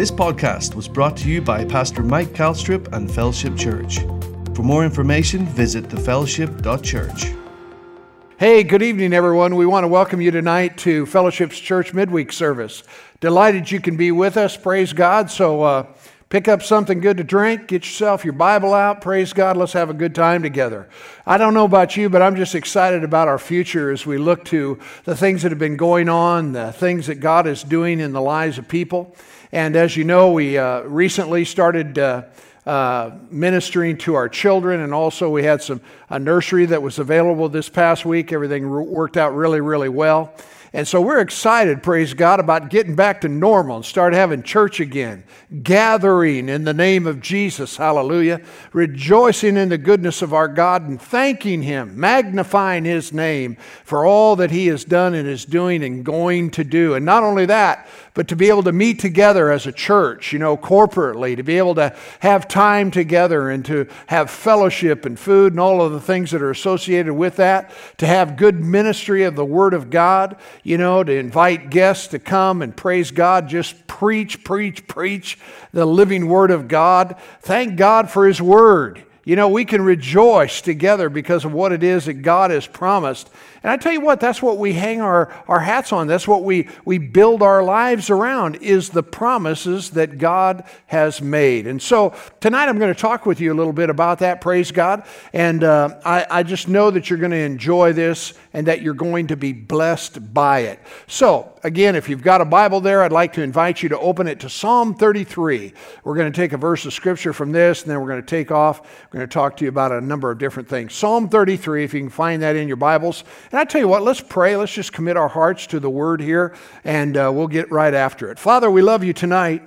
This podcast was brought to you by Pastor Mike Calstrip and Fellowship Church. For more information, visit thefellowship.church. Hey, good evening, everyone. We want to welcome you tonight to Fellowship's Church midweek service. Delighted you can be with us. Praise God. So, uh, pick up something good to drink, get yourself your Bible out. Praise God. Let's have a good time together. I don't know about you, but I'm just excited about our future as we look to the things that have been going on, the things that God is doing in the lives of people. And as you know, we uh, recently started. Uh, uh, ministering to our children, and also we had some a nursery that was available this past week. Everything worked out really, really well. And so we're excited, praise God, about getting back to normal and start having church again, gathering in the name of Jesus, hallelujah, rejoicing in the goodness of our God and thanking Him, magnifying His name for all that He has done and is doing and going to do. And not only that, but to be able to meet together as a church, you know, corporately, to be able to have time together and to have fellowship and food and all of the things that are associated with that, to have good ministry of the Word of God, you know, to invite guests to come and praise God, just preach, preach, preach the living Word of God. Thank God for His Word. You know, we can rejoice together because of what it is that God has promised. And I tell you what, that's what we hang our, our hats on. That's what we, we build our lives around is the promises that God has made. And so tonight I'm going to talk with you a little bit about that, praise God. And uh, I, I just know that you're going to enjoy this and that you're going to be blessed by it. So, again, if you've got a Bible there, I'd like to invite you to open it to Psalm 33. We're going to take a verse of scripture from this, and then we're going to take off. We're going to talk to you about a number of different things. Psalm 33, if you can find that in your Bibles. And I tell you what, let's pray. Let's just commit our hearts to the word here, and uh, we'll get right after it. Father, we love you tonight.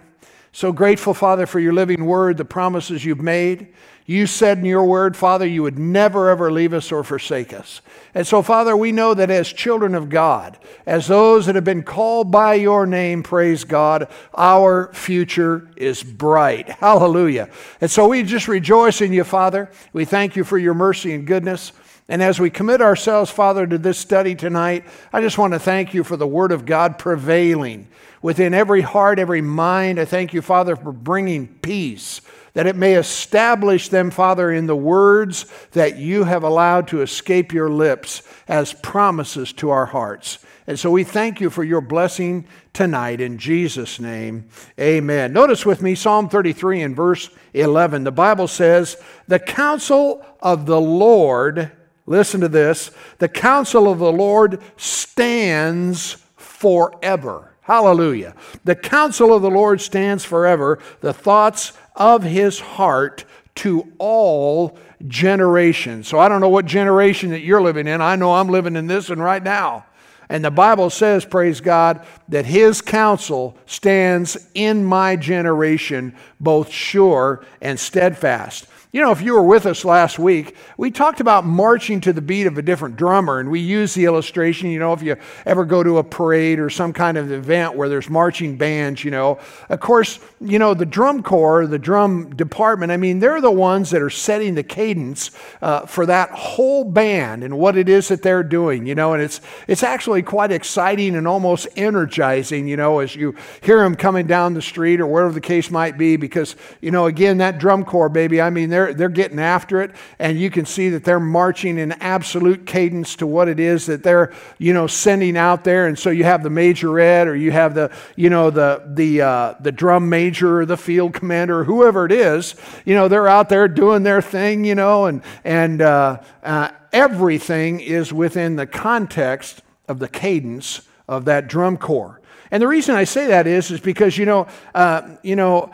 So grateful, Father, for your living word, the promises you've made. You said in your word, Father, you would never ever leave us or forsake us. And so, Father, we know that as children of God, as those that have been called by your name, praise God, our future is bright. Hallelujah. And so we just rejoice in you, Father. We thank you for your mercy and goodness. And as we commit ourselves, Father, to this study tonight, I just want to thank you for the Word of God prevailing within every heart, every mind. I thank you, Father, for bringing peace, that it may establish them, Father, in the words that you have allowed to escape your lips as promises to our hearts. And so we thank you for your blessing tonight in Jesus' name. Amen. Notice with me Psalm 33 and verse 11. The Bible says, The counsel of the Lord Listen to this. The counsel of the Lord stands forever. Hallelujah. The counsel of the Lord stands forever, the thoughts of his heart to all generations. So I don't know what generation that you're living in. I know I'm living in this one right now. And the Bible says, praise God, that his counsel stands in my generation both sure and steadfast. You know, if you were with us last week, we talked about marching to the beat of a different drummer, and we use the illustration. You know, if you ever go to a parade or some kind of event where there's marching bands, you know, of course, you know, the drum corps, the drum department, I mean, they're the ones that are setting the cadence uh, for that whole band and what it is that they're doing, you know, and it's, it's actually quite exciting and almost energizing, you know, as you hear them coming down the street or whatever the case might be, because, you know, again, that drum corps, baby, I mean, they're they're, they're getting after it, and you can see that they're marching in absolute cadence to what it is that they're, you know, sending out there. And so you have the majorette, or you have the, you know, the, the, uh, the drum major, or the field commander, or whoever it is, you know, they're out there doing their thing, you know, and, and uh, uh, everything is within the context of the cadence of that drum corps. And the reason I say that is, is because you know, uh, you know,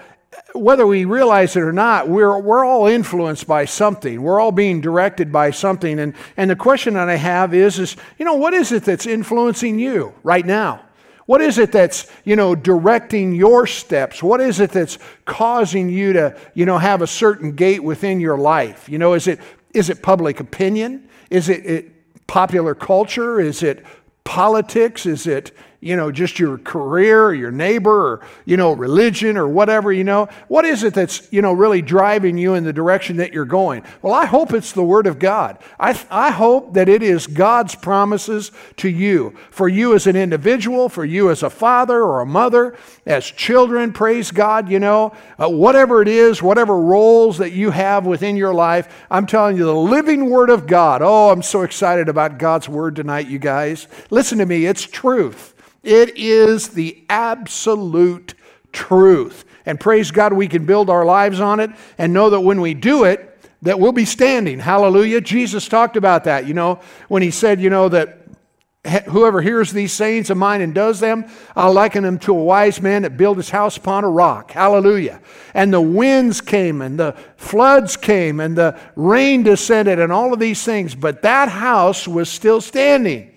whether we realize it or not, we're, we're all influenced by something. We're all being directed by something. And, and the question that I have is, is, you know, what is it that's influencing you right now? What is it that's, you know, directing your steps? What is it that's causing you to, you know, have a certain gait within your life? You know, is it, is it public opinion? Is it, it popular culture? Is it politics? Is it, you know, just your career or your neighbor or, you know, religion or whatever, you know? What is it that's, you know, really driving you in the direction that you're going? Well, I hope it's the Word of God. I, I hope that it is God's promises to you, for you as an individual, for you as a father or a mother, as children, praise God, you know, uh, whatever it is, whatever roles that you have within your life, I'm telling you, the living Word of God. Oh, I'm so excited about God's Word tonight, you guys. Listen to me, it's truth. It is the absolute truth. And praise God, we can build our lives on it and know that when we do it, that we'll be standing. Hallelujah. Jesus talked about that, you know, when he said, you know, that whoever hears these sayings of mine and does them, I'll liken them to a wise man that built his house upon a rock. Hallelujah. And the winds came and the floods came and the rain descended and all of these things, but that house was still standing.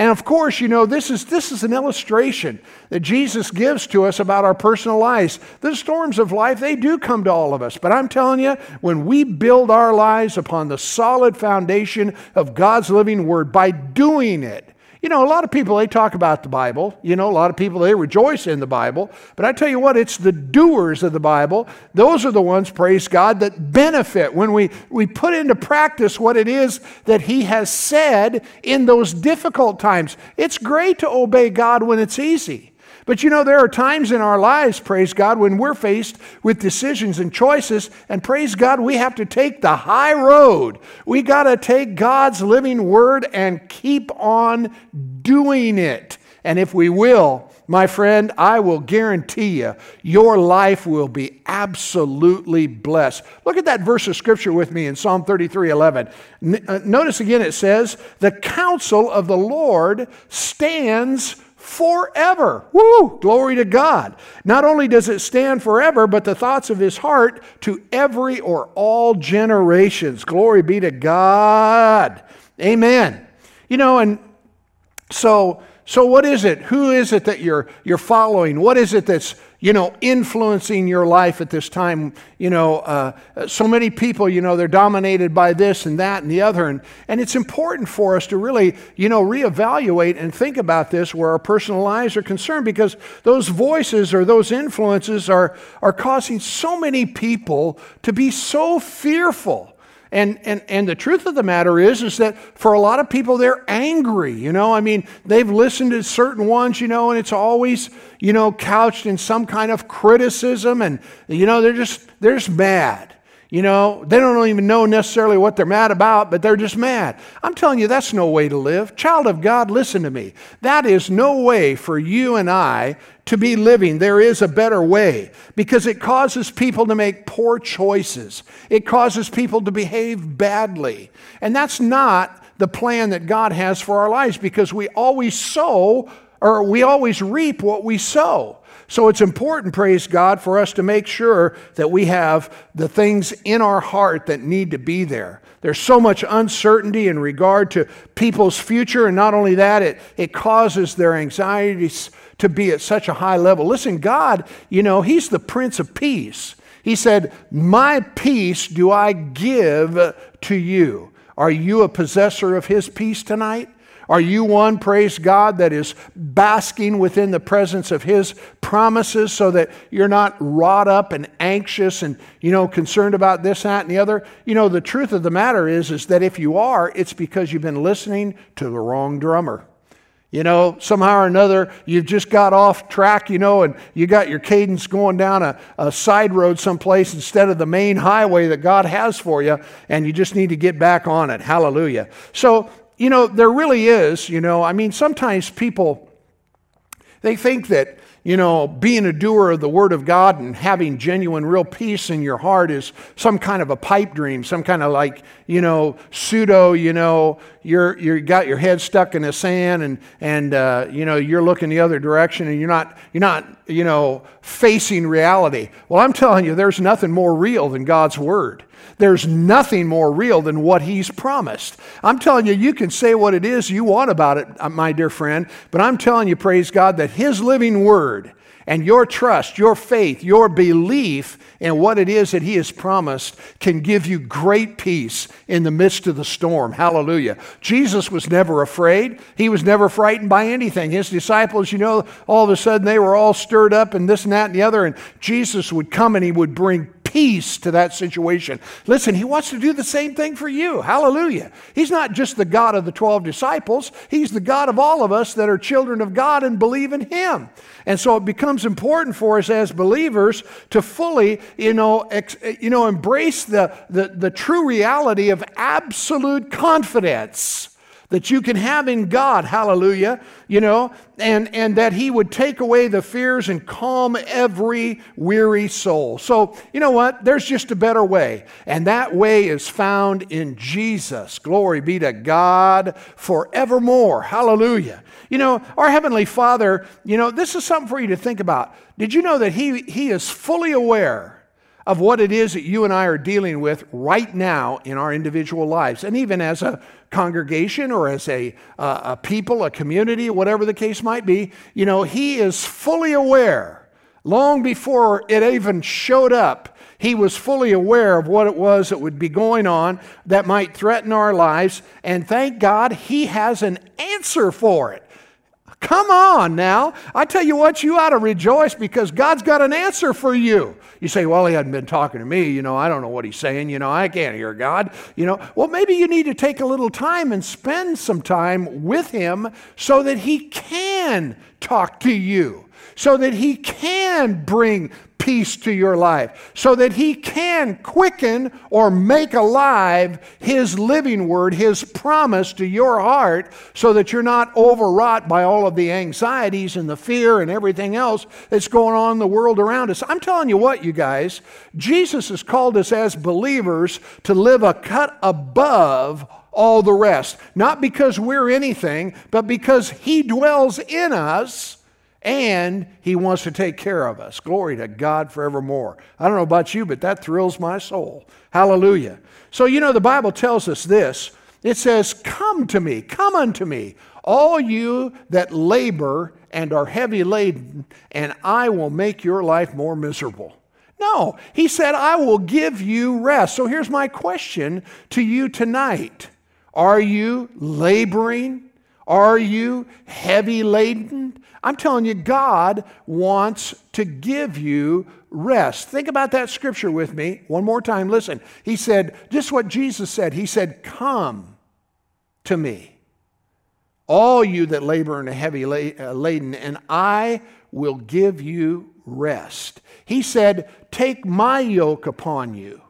And of course, you know, this is, this is an illustration that Jesus gives to us about our personal lives. The storms of life, they do come to all of us. But I'm telling you, when we build our lives upon the solid foundation of God's living word by doing it, you know, a lot of people, they talk about the Bible. You know, a lot of people, they rejoice in the Bible. But I tell you what, it's the doers of the Bible. Those are the ones, praise God, that benefit when we, we put into practice what it is that He has said in those difficult times. It's great to obey God when it's easy. But you know, there are times in our lives, praise God, when we're faced with decisions and choices, and praise God, we have to take the high road. We got to take God's living word and keep on doing it. And if we will, my friend, I will guarantee you, your life will be absolutely blessed. Look at that verse of scripture with me in Psalm 33 11. Uh, notice again it says, The counsel of the Lord stands forever. Woo! Glory to God. Not only does it stand forever, but the thoughts of his heart to every or all generations. Glory be to God. Amen. You know, and so so what is it? Who is it that you're you're following? What is it that's you know, influencing your life at this time. You know, uh, so many people, you know, they're dominated by this and that and the other. And, and it's important for us to really, you know, reevaluate and think about this where our personal lives are concerned because those voices or those influences are, are causing so many people to be so fearful and, and, and the truth of the matter is, is that for a lot of people, they're angry. You know, I mean, they've listened to certain ones, you know, and it's always, you know, couched in some kind of criticism. And, you know, they're just, they're just mad. You know, they don't even know necessarily what they're mad about, but they're just mad. I'm telling you, that's no way to live. Child of God, listen to me. That is no way for you and I to be living. There is a better way because it causes people to make poor choices, it causes people to behave badly. And that's not the plan that God has for our lives because we always sow or we always reap what we sow. So it's important, praise God, for us to make sure that we have the things in our heart that need to be there. There's so much uncertainty in regard to people's future, and not only that, it, it causes their anxieties to be at such a high level. Listen, God, you know, He's the Prince of Peace. He said, My peace do I give to you. Are you a possessor of His peace tonight? Are you one, praise God, that is basking within the presence of His promises so that you're not wrought up and anxious and, you know, concerned about this, that, and the other? You know, the truth of the matter is, is that if you are, it's because you've been listening to the wrong drummer. You know, somehow or another, you've just got off track, you know, and you got your cadence going down a, a, side road someplace instead of the main highway that God has for you, and you just need to get back on it. Hallelujah. So, you know, there really is, you know, I mean, sometimes people, they think that, you know, being a doer of the Word of God and having genuine, real peace in your heart is some kind of a pipe dream, some kind of like, you know, pseudo, you know, you're, you got your head stuck in the sand and, and uh, you know, you're looking the other direction and you're not, you're not, you know, facing reality. Well, I'm telling you, there's nothing more real than God's Word. There's nothing more real than what he's promised. I'm telling you, you can say what it is you want about it, uh, my dear friend, but I'm telling you, praise God, that his living word And your trust, your faith, your belief in what it is that He has promised can give you great peace in the midst of the storm. Hallelujah. Jesus was never afraid. He was never frightened by anything. His disciples, you know, all of a sudden they were all stirred up and this and that and the other. And Jesus would come and He would bring peace to that situation. Listen, he wants to do the same thing for you. Hallelujah. He's not just the God of the 12 disciples, he's the God of all of us that are children of God and believe in him. And so it becomes important for us as believers to fully, you know, ex, you know embrace the, the, the true reality of absolute confidence that you can have in God, hallelujah, you know, and, and that He would take away the fears and calm every weary soul. So, you know what? There's just a better way, and that way is found in Jesus. Glory be to God forevermore. Hallelujah. You know, our Heavenly Father, you know, this is something for you to think about. Did you know that He, he is fully aware? Of what it is that you and I are dealing with right now in our individual lives, and even as a congregation or as a, uh, a people, a community, whatever the case might be, you know, He is fully aware, long before it even showed up, He was fully aware of what it was that would be going on that might threaten our lives, and thank God He has an answer for it. Come on now. I tell you what, you ought to rejoice because God's got an answer for you. You say, well, he hadn't been talking to me. You know, I don't know what he's saying. You know, I can't hear God. You know, well, maybe you need to take a little time and spend some time with him so that he can talk to you, so that he can bring peace to your life so that He can quicken or make alive His living word, His promise to your heart, so that you're not overwrought by all of the anxieties and the fear and everything else that's going on in the world around us. I'm telling you what, you guys, Jesus has called us as believers to live a cut above all the rest. Not because we're anything, but because He dwells in us and he wants to take care of us. Glory to God forevermore. I don't know about you, but that thrills my soul. Hallelujah. So, you know, the Bible tells us this it says, Come to me, come unto me, all you that labor and are heavy laden, and I will make your life more miserable. No, he said, I will give you rest. So here's my question to you tonight Are you laboring? Are you heavy laden? I'm telling you, God wants to give you rest. Think about that scripture with me one more time. Listen, he said, just what Jesus said. He said, Come to me, all you that labor and are heavy uh, laden, and I will give you rest. He said, Take my yoke upon you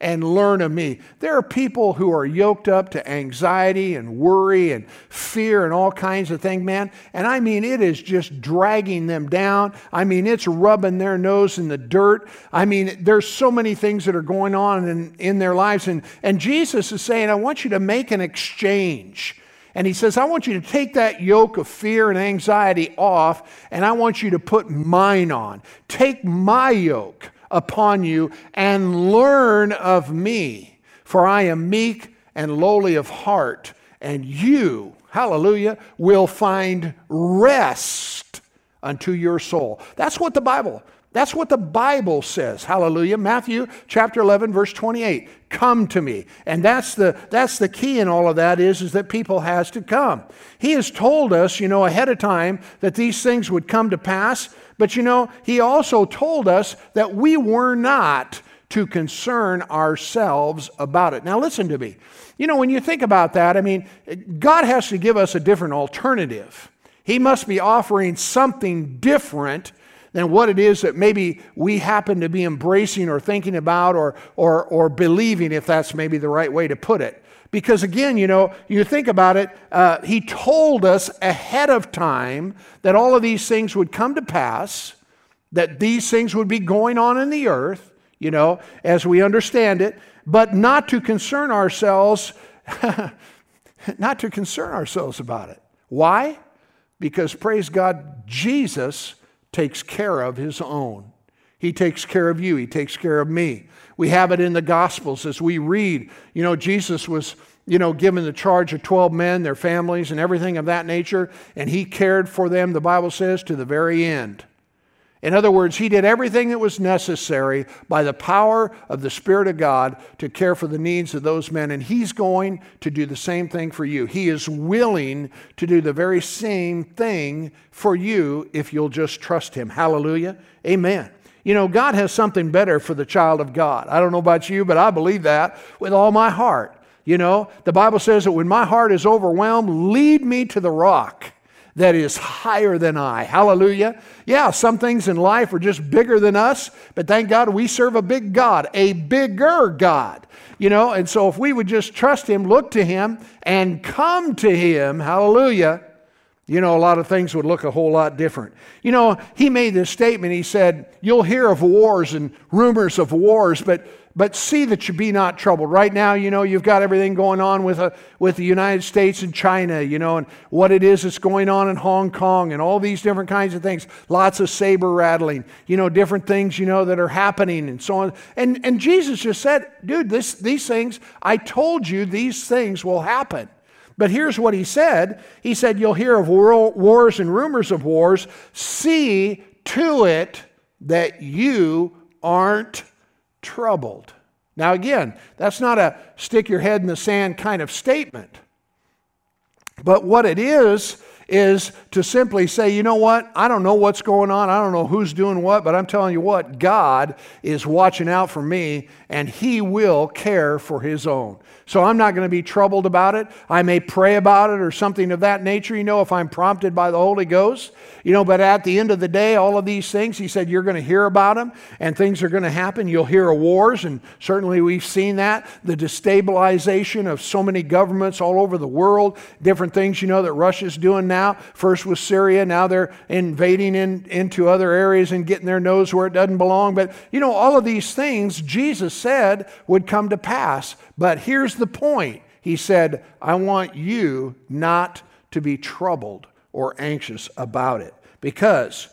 and learn of me. There are people who are yoked up to anxiety and worry and fear and all kinds of things, man. And I mean, it is just dragging them down. I mean, it's rubbing their nose in the dirt. I mean, there's so many things that are going on in, in their lives. And, and Jesus is saying, I want you to make an exchange. And he says, I want you to take that yoke of fear and anxiety off, and I want you to put mine on. Take my yoke upon you and learn of me, for I am meek and lowly of heart, and you, hallelujah, will find rest unto your soul. That's what the Bible that's what the Bible says. Hallelujah. Matthew chapter 11 verse 28. Come to me. And that's the that's the key in all of that is is that people has to come. He has told us, you know, ahead of time that these things would come to pass, but you know, he also told us that we were not to concern ourselves about it. Now listen to me. You know, when you think about that, I mean, God has to give us a different alternative. He must be offering something different than what it is that maybe we happen to be embracing or thinking about or, or, or believing, if that's maybe the right way to put it. Because again, you know, you think about it, uh, he told us ahead of time that all of these things would come to pass, that these things would be going on in the earth, you know, as we understand it, but not to concern ourselves, not to concern ourselves about it. Why? Because praise God, Jesus takes care of his own. He takes care of you, he takes care of me. We have it in the Gospels as we read. You know, Jesus was, you know, given the charge of 12 men, their families, and everything of that nature, and he cared for them, the Bible says, to the very end. In other words, he did everything that was necessary by the power of the Spirit of God to care for the needs of those men. And he's going to do the same thing for you. He is willing to do the very same thing for you if you'll just trust him. Hallelujah. Amen. You know, God has something better for the child of God. I don't know about you, but I believe that with all my heart. You know, the Bible says that when my heart is overwhelmed, lead me to the rock that is higher than I. Hallelujah. Yeah, some things in life are just bigger than us, but thank God we serve a big God, a bigger God. You know, and so if we would just trust Him, look to Him, and come to Him, hallelujah, you know, a lot of things would look a whole lot different. You know, he made this statement. He said, You'll hear of wars and rumors of wars, but but see that you be not troubled. Right now, you know, you've got everything going on with, a, uh, with the United States and China, you know, and what it is that's going on in Hong Kong and all these different kinds of things. Lots of saber rattling, you know, different things, you know, that are happening and so on. And, and Jesus just said, dude, this, these things, I told you these things will happen. But here's what he said He said, You'll hear of wars and rumors of wars. See to it that you aren't troubled. Now, again, that's not a stick your head in the sand kind of statement. But what it is, is to simply say, you know what? I don't know what's going on. I don't know who's doing what, but I'm telling you what, God is watching out for me and He will care for His own. So I'm not going to be troubled about it. I may pray about it or something of that nature, you know, if I'm prompted by the Holy Ghost. You know, but at the end of the day, all of these things, he said, you're going to hear about them and things are going to happen. You'll hear of wars, and certainly we've seen that. The destabilization of so many governments all over the world, different things, you know, that Russia's doing now. First with Syria, now they're invading in, into other areas and getting their nose where it doesn't belong. But, you know, all of these things Jesus said would come to pass. But here's the point He said, I want you not to be troubled or anxious about it. Because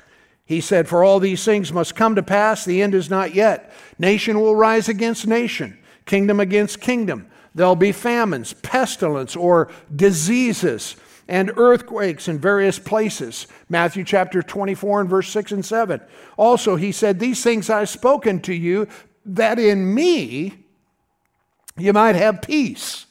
he said, For all these things must come to pass, the end is not yet. Nation will rise against nation, kingdom against kingdom. There'll be famines, pestilence, or diseases, and earthquakes in various places. Matthew chapter 24 and verse 6 and 7. Also, he said, These things I've spoken to you, that in me you might have peace.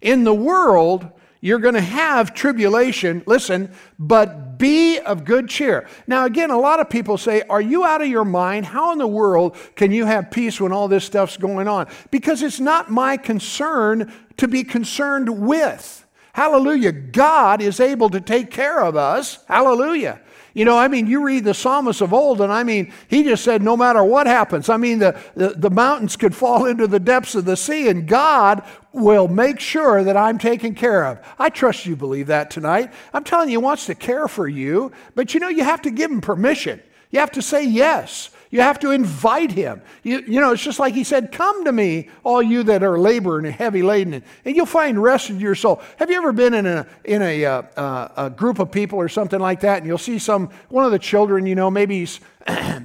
In the world, you're going to have tribulation, listen, but be of good cheer. Now, again, a lot of people say, Are you out of your mind? How in the world can you have peace when all this stuff's going on? Because it's not my concern to be concerned with. Hallelujah. God is able to take care of us. Hallelujah. You know, I mean, you read the psalmist of old, and I mean, he just said, no matter what happens, I mean, the, the, the, mountains could fall into the depths of the sea, and God will make sure that I'm taken care of. I trust you believe that tonight. I'm telling you, he wants to care for you, but you know, you have to give him permission. You have to say yes. You have to invite him. You, you know, it's just like he said, Come to me, all you that are laboring and heavy laden, and you'll find rest in your soul. Have you ever been in a, in a, uh, uh, a group of people or something like that, and you'll see some, one of the children, you know, maybe he's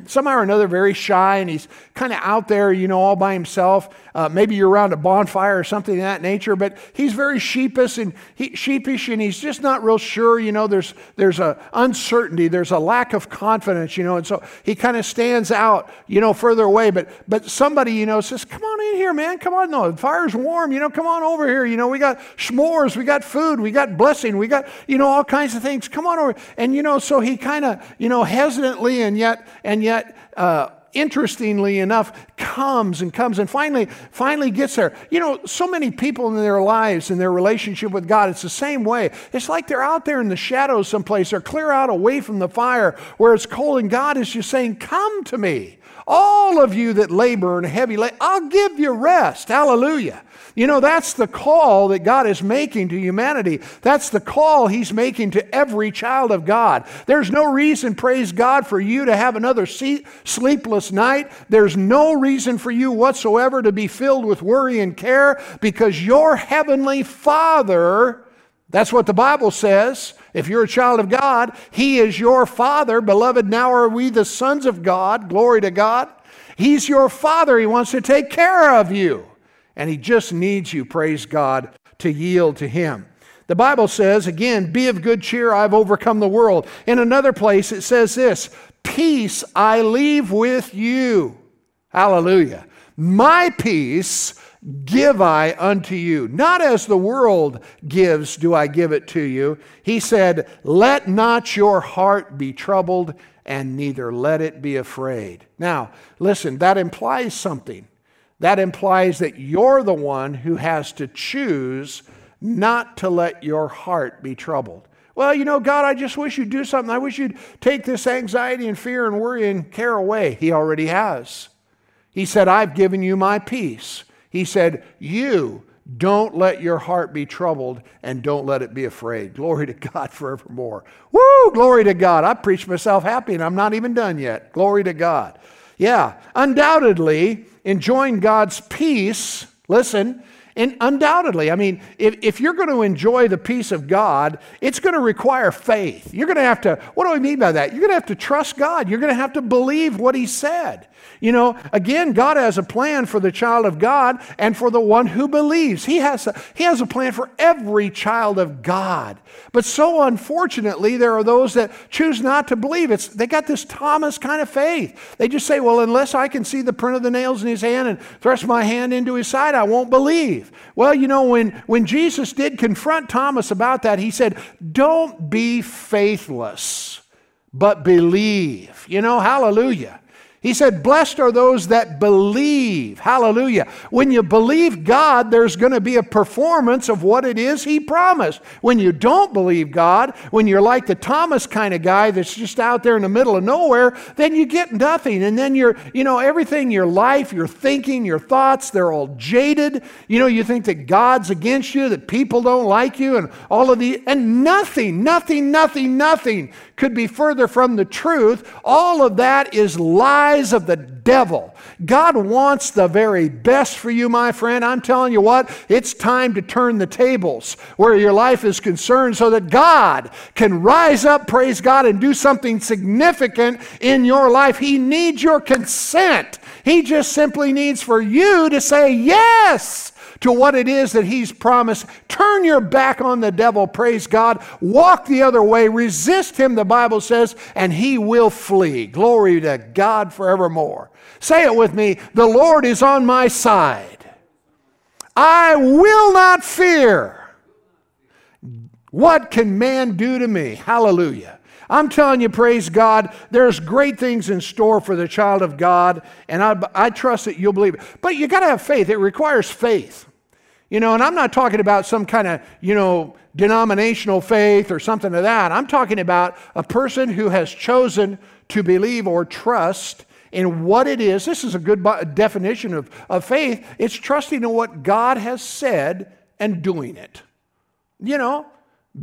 somehow or another very shy and he's kind of out there, you know, all by himself. Uh, maybe you're around a bonfire or something of that nature, but he's very sheepish and he, sheepish and he's just not real sure. You know, there's there's a uncertainty, there's a lack of confidence, you know, and so he kind of stands out, you know, further away. But but somebody, you know, says, "Come on in here, man. Come on, no, the fire's warm. You know, come on over here. You know, we got s'mores, we got food, we got blessing, we got you know all kinds of things. Come on over." And you know, so he kind of you know hesitantly and yet and yet, uh, interestingly enough, comes and comes and finally, finally gets there. You know, so many people in their lives and their relationship with God, it's the same way. It's like they're out there in the shadows someplace. They're clear out away from the fire where it's cold, and God is just saying, Come to me. All of you that labor and heavy labor, I'll give you rest. Hallelujah. You know, that's the call that God is making to humanity. That's the call He's making to every child of God. There's no reason, praise God, for you to have another sleepless night. There's no reason for you whatsoever to be filled with worry and care because your heavenly Father, that's what the Bible says. If you're a child of God, He is your Father. Beloved, now are we the sons of God. Glory to God. He's your Father. He wants to take care of you. And he just needs you, praise God, to yield to him. The Bible says, again, be of good cheer, I've overcome the world. In another place, it says this peace I leave with you. Hallelujah. My peace give I unto you. Not as the world gives, do I give it to you. He said, Let not your heart be troubled, and neither let it be afraid. Now, listen, that implies something. That implies that you're the one who has to choose not to let your heart be troubled. Well, you know, God, I just wish you'd do something. I wish you'd take this anxiety and fear and worry and care away. He already has. He said, I've given you my peace. He said, You don't let your heart be troubled and don't let it be afraid. Glory to God forevermore. Woo! Glory to God. I preached myself happy and I'm not even done yet. Glory to God. Yeah, undoubtedly, enjoying God's peace, listen, and undoubtedly, I mean, if, if you're going to enjoy the peace of God, it's going to require faith. You're going to have to, what do I mean by that? You're going to have to trust God. You're going to have to believe what He said. You know, again, God has a plan for the child of God and for the one who believes. He has a, he has a plan for every child of God. But so unfortunately, there are those that choose not to believe. It's, they got this Thomas kind of faith. They just say, well, unless I can see the print of the nails in his hand and thrust my hand into his side, I won't believe. Well, you know, when, when Jesus did confront Thomas about that, he said, don't be faithless, but believe. You know, hallelujah. He said, Blessed are those that believe. Hallelujah. When you believe God, there's going to be a performance of what it is He promised. When you don't believe God, when you're like the Thomas kind of guy that's just out there in the middle of nowhere, then you get nothing. And then you're, you know, everything, your life, your thinking, your thoughts, they're all jaded. You know, you think that God's against you, that people don't like you, and all of the, and nothing, nothing, nothing, nothing could be further from the truth. All of that is lies of the devil. God wants the very best for you, my friend. I'm telling you what, it's time to turn the tables where your life is concerned so that God can rise up, praise God, and do something significant in your life. He needs your consent. He just simply needs for you to say yes to what it is that He's promised. Turn your back on the devil, praise God. Walk the other way. Resist him, the Bible says, and he will flee. Glory to God forevermore. Say it with me The Lord is on my side. I will not fear. What can man do to me? Hallelujah. I'm telling you, praise God, there's great things in store for the child of God, and I, I trust that you'll believe it. But you got to have faith. It requires faith. You know, and I'm not talking about some kind of, you know, denominational faith or something of that. I'm talking about a person who has chosen to believe or trust in what it is. This is a good definition of, of faith. It's trusting in what God has said and doing it. You know,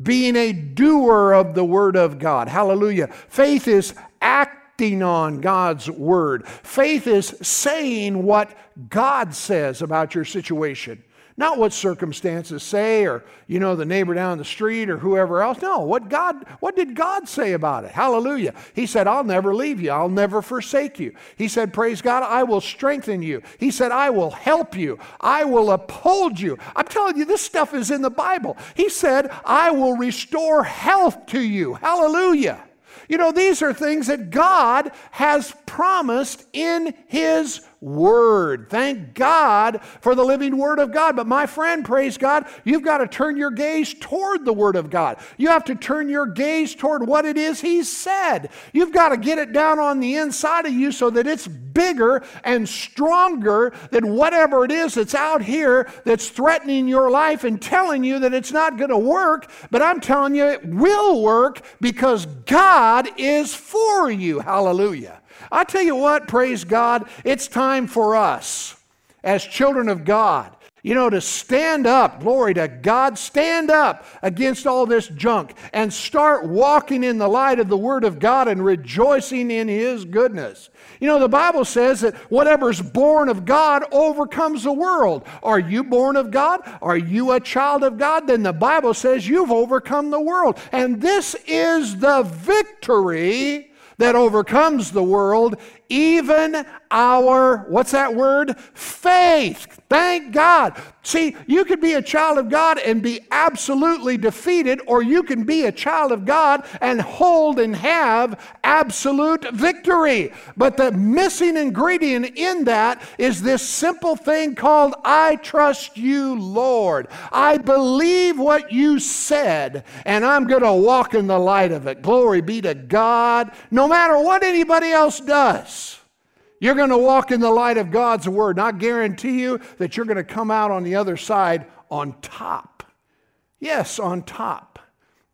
being a doer of the Word of God. Hallelujah. Faith is acting on God's Word, faith is saying what God says about your situation. Not what circumstances say or, you know, the neighbor down the street or whoever else. No, what God, what did God say about it? Hallelujah. He said, I'll never leave you. I'll never forsake you. He said, praise God, I will strengthen you. He said, I will help you. I will uphold you. I'm telling you, this stuff is in the Bible. He said, I will restore health to you. Hallelujah. You know, these are things that God has promised in His Word. Thank God for the living Word of God. But my friend, praise God, you've got to turn your gaze toward the Word of God. You have to turn your gaze toward what it is He said. You've got to get it down on the inside of you so that it's bigger and stronger than whatever it is that's out here that's threatening your life and telling you that it's not going to work. But I'm telling you, it will work because God is for you. Hallelujah. I tell you what, praise God, it's time for us as children of God, you know, to stand up, glory to God, stand up against all this junk and start walking in the light of the Word of God and rejoicing in His goodness. You know, the Bible says that whatever's born of God overcomes the world. Are you born of God? Are you a child of God? Then the Bible says you've overcome the world. And this is the victory that overcomes the world, even our, what's that word? Faith. Thank God. See, you could be a child of God and be absolutely defeated, or you can be a child of God and hold and have absolute victory. But the missing ingredient in that is this simple thing called I trust you, Lord. I believe what you said, and I'm going to walk in the light of it. Glory be to God, no matter what anybody else does. You're going to walk in the light of God's word. And I guarantee you that you're going to come out on the other side on top. Yes, on top.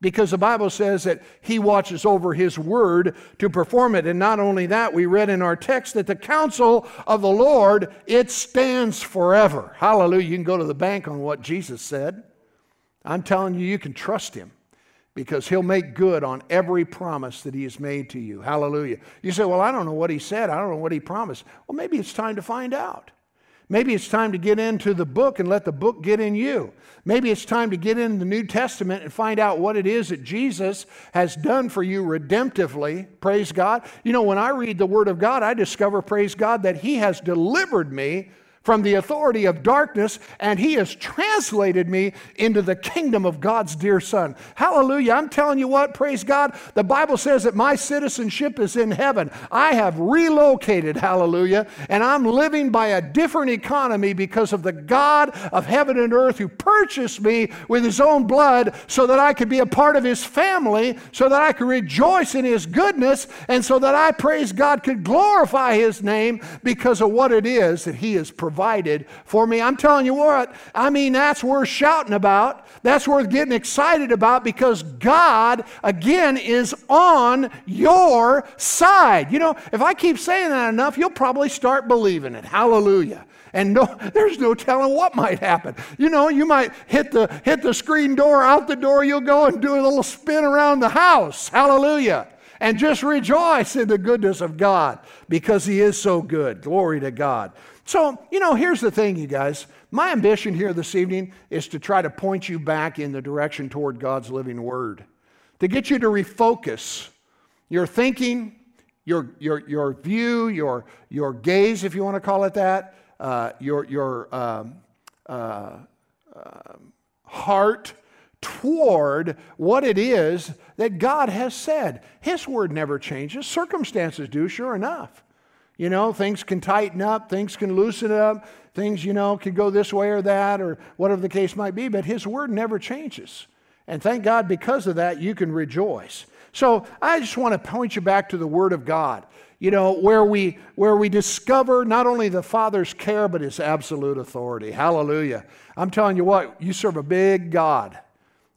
Because the Bible says that He watches over His word to perform it. And not only that, we read in our text that the counsel of the Lord, it stands forever. Hallelujah. You can go to the bank on what Jesus said. I'm telling you, you can trust Him because he'll make good on every promise that he has made to you. Hallelujah. You say, Well, I don't know what he said. I don't know what he promised. Well, maybe it's time to find out. Maybe it's time to get into the book and let the book get in you. Maybe it's time to get in the New Testament and find out what it is that Jesus has done for you redemptively. Praise God. You know, when I read the Word of God, I discover, praise God, that He has delivered me from the authority of darkness, and He has translated me into the kingdom of God's dear Son. Hallelujah. I'm telling you what, praise God. The Bible says that my citizenship is in heaven. I have relocated, hallelujah, and I'm living by a different economy because of the God of heaven and earth who purchased me with His own blood so that I could be a part of His family, so that I could rejoice in His goodness, and so that I, praise God, could glorify His name because of what it is that He has provided provided for me. I'm telling you what, I mean, that's worth shouting about. That's worth getting excited about because God, again, is on your side. You know, if I keep saying that enough, you'll probably start believing it. Hallelujah and no, there's no telling what might happen. You know, you might hit the hit the screen door, out the door you'll go and do a little spin around the house. Hallelujah. And just rejoice in the goodness of God because He is so good. Glory to God. So, you know, here's the thing, you guys. My ambition here this evening is to try to point you back in the direction toward God's living word, to get you to refocus your thinking, your, your, your view, your, your gaze, if you want to call it that, uh, your, your um, uh, uh, heart toward what it is that God has said. His word never changes, circumstances do, sure enough. You know, things can tighten up, things can loosen up, things, you know, can go this way or that, or whatever the case might be, but His Word never changes. And thank God because of that, you can rejoice. So I just want to point you back to the Word of God, you know, where we, where we discover not only the Father's care, but His absolute authority. Hallelujah. I'm telling you what, you serve a big God.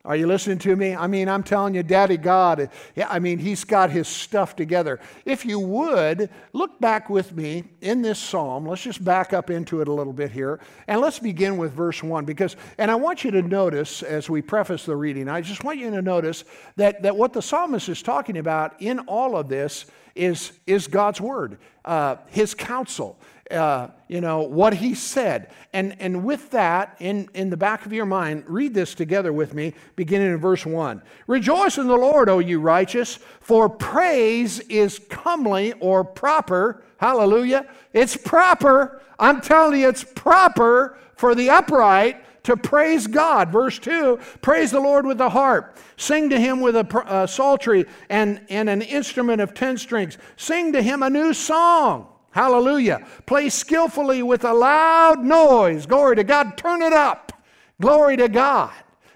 Are you listening to me? I mean, I'm telling you, Daddy God, I mean, He's got His stuff together. If you would, look back with me in this psalm. Let's just back up into it a little bit here. And let's begin with verse 1 because, and I want you to notice as we preface the reading, I just want you to notice that, that what the psalmist is talking about in all of this is, is God's word, uh, His counsel uh, you know, what he said. And, and with that in, in the back of your mind, read this together with me, beginning in verse 1. Rejoice in the Lord, O you righteous, for praise is comely or proper. Hallelujah. It's proper. I'm telling you, it's proper for the upright to praise God. Verse 2 Praise the Lord with the harp. Sing to him with a, psaltery and, and an instrument of ten strings. Sing to him a new song Hallelujah. Play skillfully with a loud noise. Glory to God. Turn it up. Glory to God.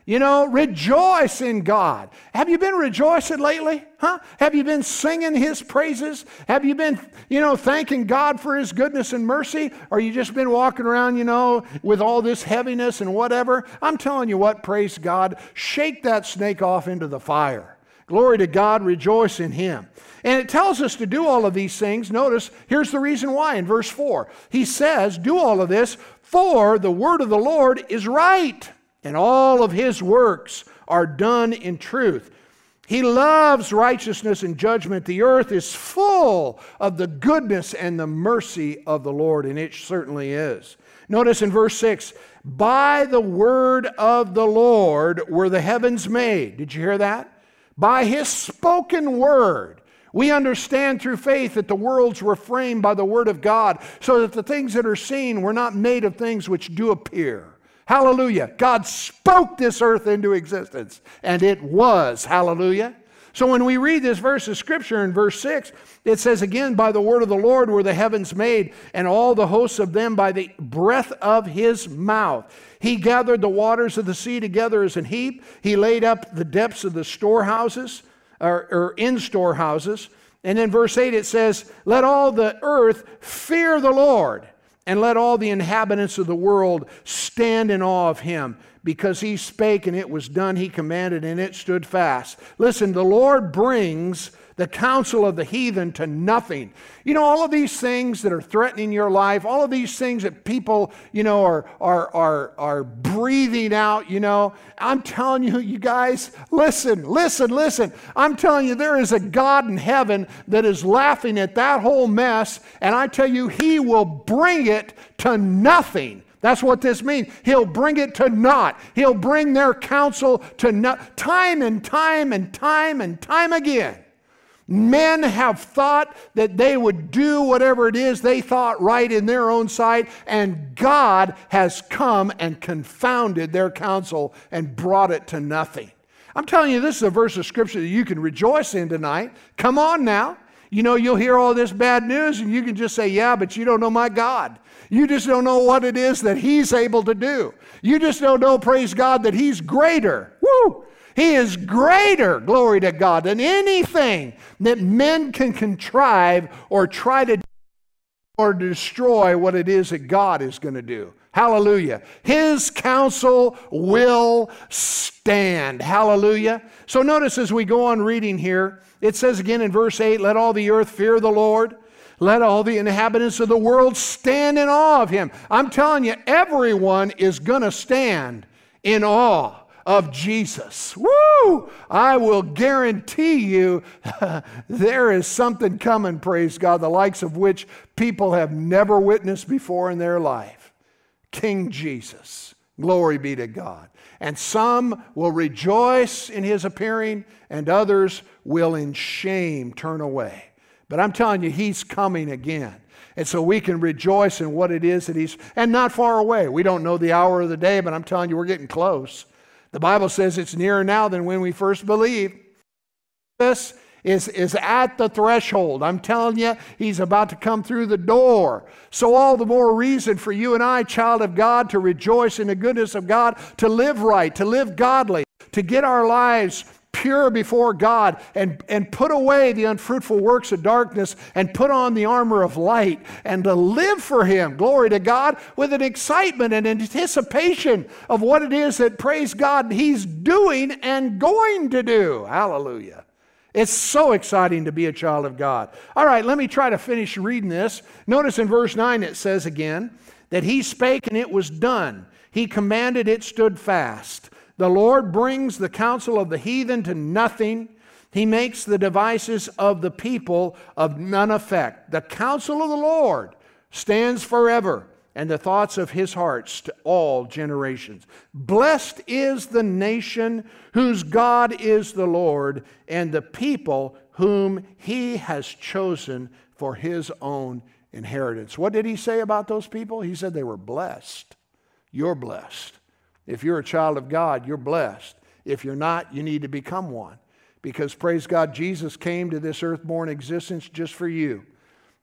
You know, rejoice in God. Have you been rejoicing lately? Huh? Have you been singing His praises? Have you been, you know, thanking God for His goodness and mercy? Or you just been walking around, you know, with all this heaviness and whatever? I'm telling you what, praise God. Shake that snake off into the fire. Glory to God. Rejoice in Him. And it tells us to do all of these things. Notice, here's the reason why in verse 4. He says, Do all of this, for the word of the Lord is right, and all of his works are done in truth. He loves righteousness and judgment. The earth is full of the goodness and the mercy of the Lord, and it certainly is. Notice in verse 6 By the word of the Lord were the heavens made. Did you hear that? By his spoken word We understand through faith that the worlds were framed by the Word of God, so that the things that are seen were not made of things which do appear. Hallelujah. God spoke this earth into existence, and it was. Hallelujah. So when we read this verse of Scripture in verse 6, it says, Again, by the word of the Lord were the heavens made, and all the hosts of them by the breath of his mouth. He gathered the waters of the sea together as an heap. He laid up the depths of the storehouses or, or in storehouses. And in verse 8 it says, Let all the earth fear the Lord, and let all the inhabitants of the world stand in awe of him because he spake and it was done. He commanded and it stood fast. Listen, the Lord brings the counsel of the heathen to nothing. You know, all of these things that are threatening your life, all of these things that people, you know, are, are, are, are breathing out, you know, I'm telling you, you guys, listen, listen, listen. I'm telling you, there is a God in heaven that is laughing at that whole mess, and I tell you, He will bring it to nothing. That's what this means. He'll bring it to naught. He'll bring their counsel to naught. Time and time and time and time again. Men have thought that they would do whatever it is they thought right in their own sight, and God has come and confounded their counsel and brought it to nothing. I'm telling you, this is a verse of scripture that you can rejoice in tonight. Come on now. You know, you'll hear all this bad news and you can just say, Yeah, but you don't know my God. You just don't know what it is that He's able to do. You just don't know, praise God, that He's greater. Woo! He is greater, glory to God, than anything that men can contrive or try to or destroy what it is that God is going to do. Hallelujah. His counsel will stand. Hallelujah. So notice as we go on reading here, it says again in verse 8, let all the earth fear the Lord. Let all the inhabitants of the world stand in awe of him. I'm telling you, everyone is going to stand in awe of Jesus. Woo! I will guarantee you there is something coming, praise God, the likes of which people have never witnessed before in their life. King Jesus. Glory be to God. And some will rejoice in his appearing, and others will in shame turn away. But I'm telling you, He's coming again. And so we can rejoice in what it is that He's, and not far away. We don't know the hour of the day, but I'm telling you, we're getting close. The Bible says it's nearer now than when we first believed. This is, is at the threshold. I'm telling you, He's about to come through the door. So, all the more reason for you and I, child of God, to rejoice in the goodness of God, to live right, to live godly, to get our lives pure before God and, and put away the unfruitful works of darkness and put on the armor of light and to live for Him, glory to God, with an excitement and anticipation of what it is that, praise God, He's doing and going to do. Hallelujah. It's so exciting to be a child of God. All right, let me try to finish reading this. Notice in verse 9 it says again that He spake and it was done. He commanded, it stood fast. The Lord brings the counsel of the heathen to nothing. He makes the devices of the people of none effect. The counsel of the Lord stands forever, and the thoughts of his hearts to all generations. Blessed is the nation whose God is the Lord, and the people whom he has chosen for his own inheritance. What did he say about those people? He said they were blessed. You're blessed. If you're a child of God, you're blessed. If you're not, you need to become one. Because, praise God, Jesus came to this earthborn existence just for you.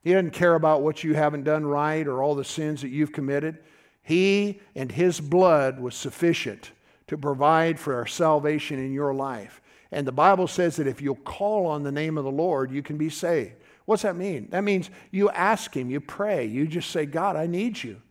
He doesn't care about what you haven't done right or all the sins that you've committed. He and His blood was sufficient to provide for our salvation in your life. And the Bible says that if you'll call on the name of the Lord, you can be saved. What's that mean? That means you ask Him, you pray, you just say, God, I need you.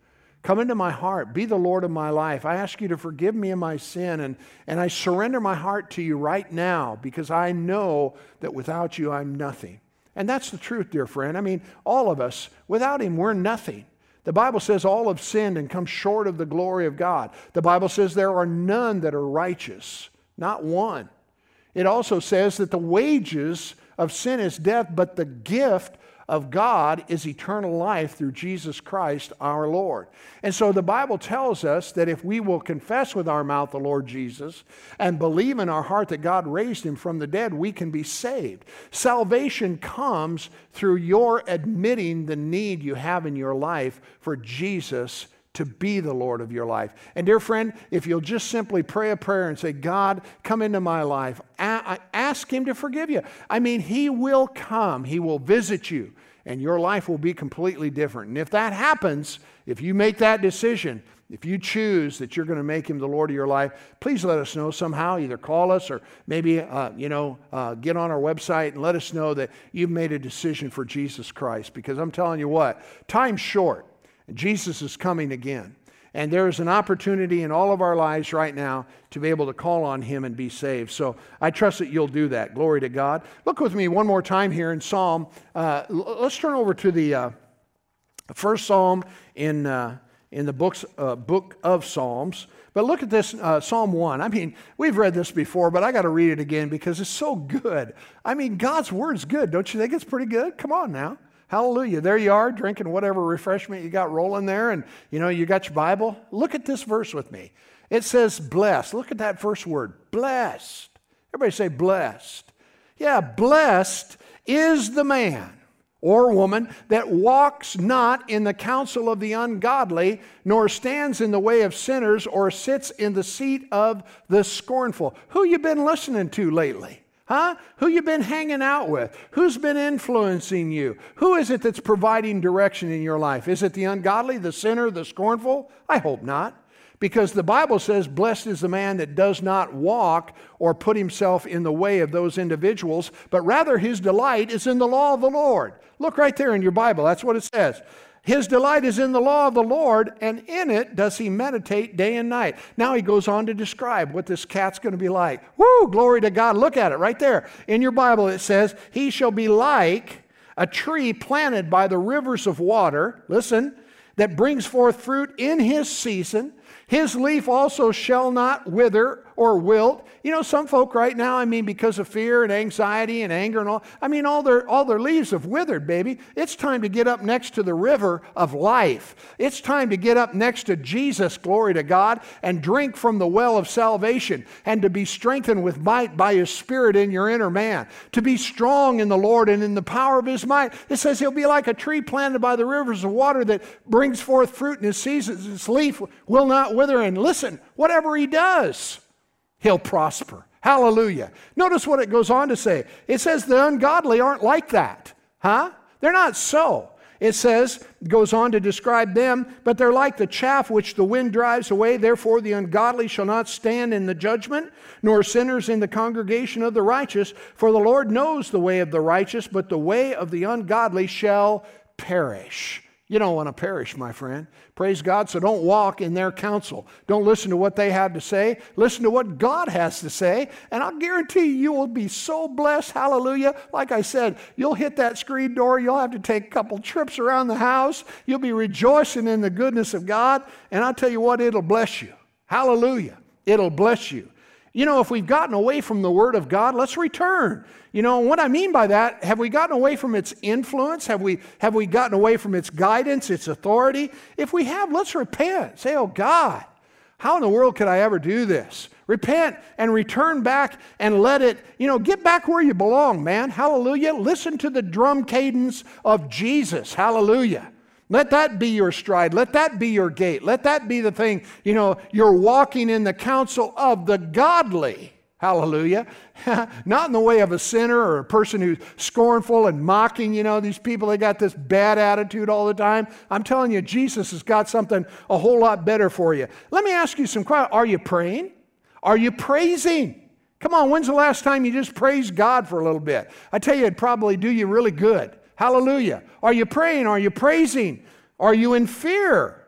Come into my heart. Be the Lord of my life. I ask you to forgive me of my sin, and, and I surrender my heart to you right now because I know that without you, I'm nothing. And that's the truth, dear friend. I mean, all of us, without Him, we're nothing. The Bible says all have sinned and come short of the glory of God. The Bible says there are none that are righteous, not one. It also says that the wages of sin is death, but the gift of God is eternal life through Jesus Christ our Lord. And so the Bible tells us that if we will confess with our mouth the Lord Jesus and believe in our heart that God raised him from the dead, we can be saved. Salvation comes through your admitting the need you have in your life for Jesus to be the Lord of your life. And, dear friend, if you'll just simply pray a prayer and say, God, come into my life, ask Him to forgive you. I mean, He will come, He will visit you, and your life will be completely different. And if that happens, if you make that decision, if you choose that you're going to make him the Lord of your life, please let us know somehow. Either call us or maybe, uh, you know, uh, get on our website and let us know that you've made a decision for Jesus Christ. Because I'm telling you what, time's short. Jesus is coming again. And there is an opportunity in all of our lives right now to be able to call on Him and be saved. So I trust that you'll do that. Glory to God. Look with me one more time here in Psalm. Uh, let's turn over to the uh, first Psalm in, uh, in the books, uh, book of Psalms. But look at this, uh, Psalm 1. I mean, we've read this before, but I got to read it again because it's so good. I mean, God's word's good. Don't you think it's pretty good? Come on now. Hallelujah. There you are, drinking whatever refreshment you got rolling there, and you know, you got your Bible. Look at this verse with me. It says blessed. Look at that first word, blessed. Everybody say blessed. Yeah, blessed is the man or woman that walks not in the counsel of the ungodly, nor stands in the way of sinners, or sits in the seat of the scornful. Who you been listening to lately? Huh? Who you been hanging out with? Who's been influencing you? Who is it that's providing direction in your life? Is it the ungodly, the sinner, the scornful? I hope not. Because the Bible says, Blessed is the man that does not walk or put himself in the way of those individuals, but rather his delight is in the law of the Lord. Look right there in your Bible. That's what it says. His delight is in the law of the Lord, and in it does he meditate day and night. Now he goes on to describe what this cat's going to be like. Woo, glory to God. Look at it right there. In your Bible, it says, He shall be like a tree planted by the rivers of water. Listen, that brings forth fruit in his season. His leaf also shall not wither or wilt. You know, some folk right now, I mean, because of fear and anxiety and anger and all, I mean, all their, all their leaves have withered, baby. It's time to get up next to the river of life. It's time to get up next to Jesus, glory to God, and drink from the well of salvation and to be strengthened with might by His Spirit in your inner man, to be strong in the Lord and in the power of His might. It says He'll be like a tree planted by the rivers of water that brings forth fruit in His seasons. Its leaf will not wither. And listen, whatever He does, he'll prosper. Hallelujah. Notice what it goes on to say. It says the ungodly aren't like that. Huh? They're not so. It says, goes on to describe them, but they're like the chaff which the wind drives away. Therefore, the ungodly shall not stand in the judgment, nor sinners in the congregation of the righteous. For the Lord knows the way of the righteous, but the way of the ungodly shall perish. You don't want to perish, my friend. Praise God. So don't walk in their counsel. Don't listen to what they have to say. Listen to what God has to say. And I'll guarantee you, you will be so blessed. Hallelujah. Like I said, you'll hit that screen door. You'll have to take a couple trips around the house. You'll be rejoicing in the goodness of God. And I'll tell you what, it'll bless you. Hallelujah. It'll bless you. You know, if we've gotten away from the Word of God, let's return. You know, what I mean by that, have we gotten away from its influence? Have we, have we gotten away from its guidance, its authority? If we have, let's repent. Say, oh God, how in the world could I ever do this? Repent and return back and let it, you know, get back where you belong, man. Hallelujah. Listen to the drum cadence of Jesus. Hallelujah. Let that be your stride. Let that be your gait. Let that be the thing. You know, you're walking in the counsel of the godly. Hallelujah. Not in the way of a sinner or a person who's scornful and mocking, you know, these people, they got this bad attitude all the time. I'm telling you, Jesus has got something a whole lot better for you. Let me ask you some questions. Are you praying? Are you praising? Come on, when's the last time you just praised God for a little bit? I tell you, it'd probably do you really good. Hallelujah. Are you praying? Are you praising? Are you in fear?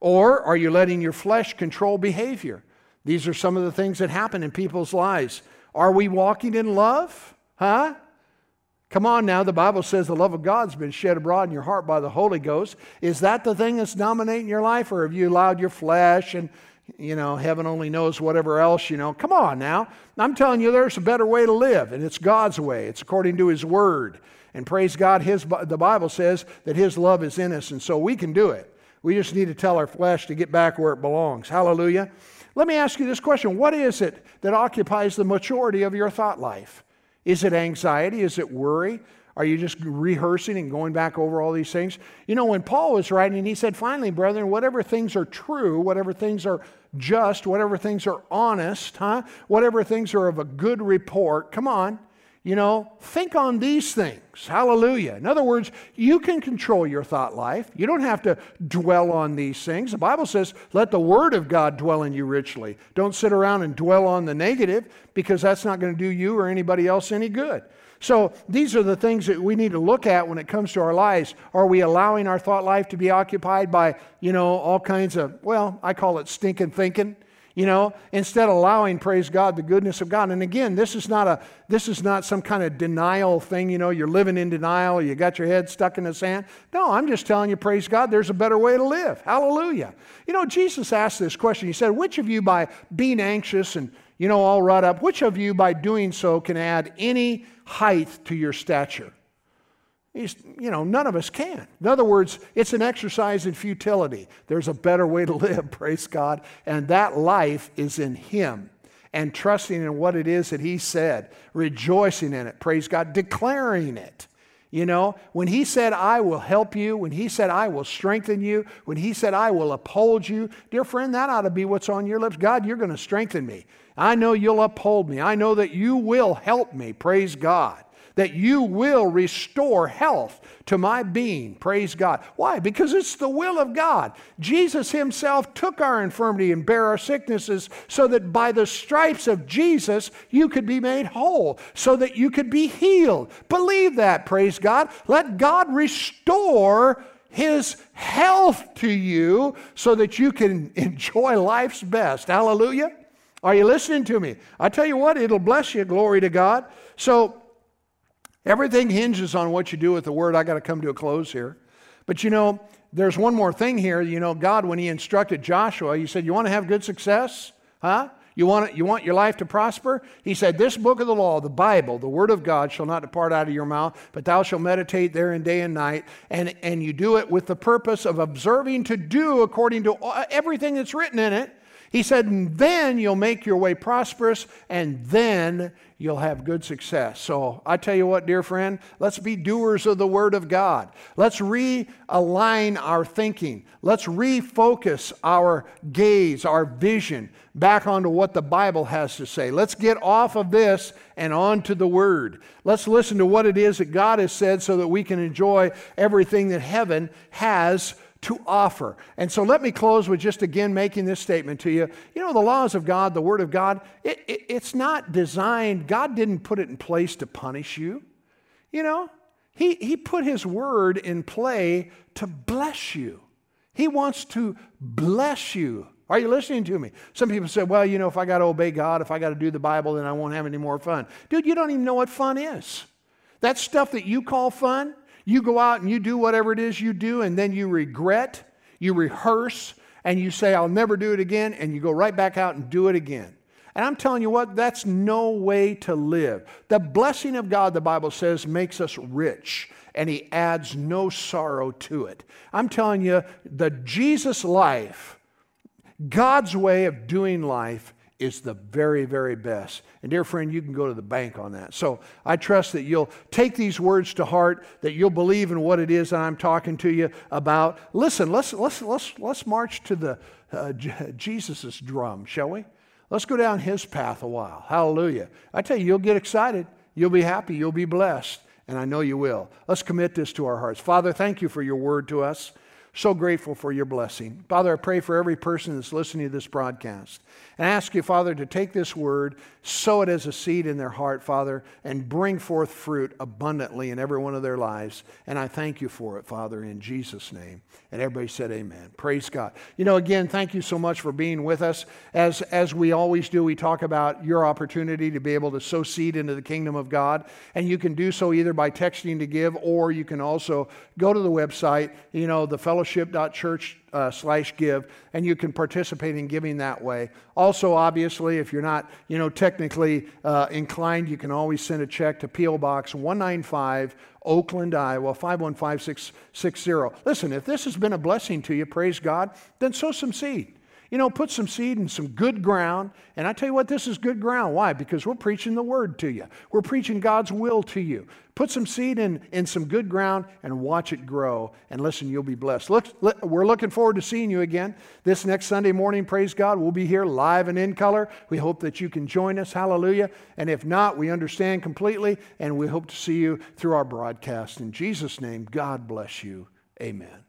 Or are you letting your flesh control behavior? These are some of the things that happen in people's lives. Are we walking in love? Huh? Come on now, the Bible says the love of God's been shed abroad in your heart by the Holy Ghost. Is that the thing that's dominating your life, or have you allowed your flesh and, you know, heaven only knows whatever else, you know? Come on now. I'm telling you, there's a better way to live, and it's God's way. It's according to His Word. And praise God, his, the Bible says that His love is in us, and so we can do it. We just need to tell our flesh to get back where it belongs. Hallelujah. Let me ask you this question What is it that occupies the majority of your thought life? Is it anxiety? Is it worry? Are you just rehearsing and going back over all these things? You know, when Paul was writing, he said, finally, brethren, whatever things are true, whatever things are just, whatever things are honest, huh? Whatever things are of a good report, come on, you know, think on these things. Hallelujah. In other words, you can control your thought life. You don't have to dwell on these things. The Bible says, let the Word of God dwell in you richly. Don't sit around and dwell on the negative because that's not going to do you or anybody else any good. So these are the things that we need to look at when it comes to our lives. Are we allowing our thought life to be occupied by, you know, all kinds of, well, I call it stinking thinking? You know instead of allowing praise god the goodness of god. And again this is not a this is not some kind of denial thing you know you're living in denial you got your head stuck in the sand. No i'm just telling you praise god there's a better way to live. Hallelujah. You know jesus asked this question. He said which of you by being anxious and you know all wrought up which of you by doing so can add any height to your stature He's, you know, none of us can. In other words, it's an exercise in futility. There's a better way to live, praise God, and that life is in Him and trusting in what it is that He said, rejoicing in it, praise God, declaring it. You know, when He said, I will help you, when He said, I will strengthen you, when He said, I will uphold you, dear friend, that ought to be what's on your lips. God, you're going to strengthen me. I know you'll uphold me. I know that you will help me, praise God that you will restore health to my being. Praise God. Why? Because it's the will of God. Jesus Himself took our infirmity and bare our sicknesses so that by the stripes of Jesus you could be made whole, so that you could be healed. Believe that, praise God. Let God restore his health to you so that you can enjoy life's best. Hallelujah. Are you listening to me? I tell you what, it'll bless you. Glory to God. So, Everything hinges on what you do with the word. I got to come to a close here. But you know, there's one more thing here. You know, God, when He instructed Joshua, He said, You want to have good success? Huh? You want, it, you want your life to prosper? He said, This book of the law, the Bible, the Word of God, shall not depart out of your mouth, but thou shalt meditate therein day and night. And, and you do it with the purpose of observing to do according to everything that's written in it. He said, then you'll make your way prosperous, and then you'll have good success. So I tell you what, dear friend, let's be doers of the Word of God. Let's realign our thinking. Let's refocus our gaze, our vision back onto what the Bible has to say. Let's get off of this and onto the Word. Let's listen to what it is that God has said so that we can enjoy everything that heaven has to offer. And so let me close with just again making this statement to you. You know, the laws of God, the Word of God, it, it, it's not designed, God didn't put it in place to punish you. You know, he, he put His Word in play to bless you. He wants to bless you. Are you listening to me? Some people say, well, you know, if I got to obey God, if I got to do the Bible, then I won't have any more fun. Dude, you don't even know what fun is. That stuff that you call fun, you go out and you do whatever it is you do, and then you regret, you rehearse, and you say, I'll never do it again, and you go right back out and do it again. And I'm telling you what, that's no way to live. The blessing of God, the Bible says, makes us rich, and He adds no sorrow to it. I'm telling you, the Jesus life, God's way of doing life, is the very, very best. And dear friend, you can go to the bank on that. So I trust that you'll take these words to heart, that you'll believe in what it is that I'm talking to you about. Listen, let's, let's, let's, let's march to the uh, Jesus' drum, shall we? Let's go down his path a while. Hallelujah. I tell you, you'll get excited. You'll be happy. You'll be blessed. And I know you will. Let's commit this to our hearts. Father, thank you for your word to us. So grateful for your blessing. Father, I pray for every person that's listening to this broadcast. And I ask you, Father, to take this word, sow it as a seed in their heart, Father, and bring forth fruit abundantly in every one of their lives. And I thank you for it, Father, in Jesus' name. And everybody said amen. Praise God. You know, again, thank you so much for being with us. As, as we always do, we talk about your opportunity to be able to sow seed into the kingdom of God. And you can do so either by texting to give, or you can also go to the website, you know, the fellowship fellowship.church uh, slash give, and you can participate in giving that way. Also, obviously, if you're not, you know, technically uh, inclined, you can always send a check to P.O. Box 195, Oakland, Iowa 51560. Listen, if this has been a blessing to you, praise God, then sow some seed. You know, put some seed in some good ground. And I tell you what, this is good ground. Why? Because we're preaching the word to you, we're preaching God's will to you. Put some seed in, in some good ground and watch it grow. And listen, you'll be blessed. Look, we're looking forward to seeing you again this next Sunday morning. Praise God. We'll be here live and in color. We hope that you can join us. Hallelujah. And if not, we understand completely. And we hope to see you through our broadcast. In Jesus' name, God bless you. Amen.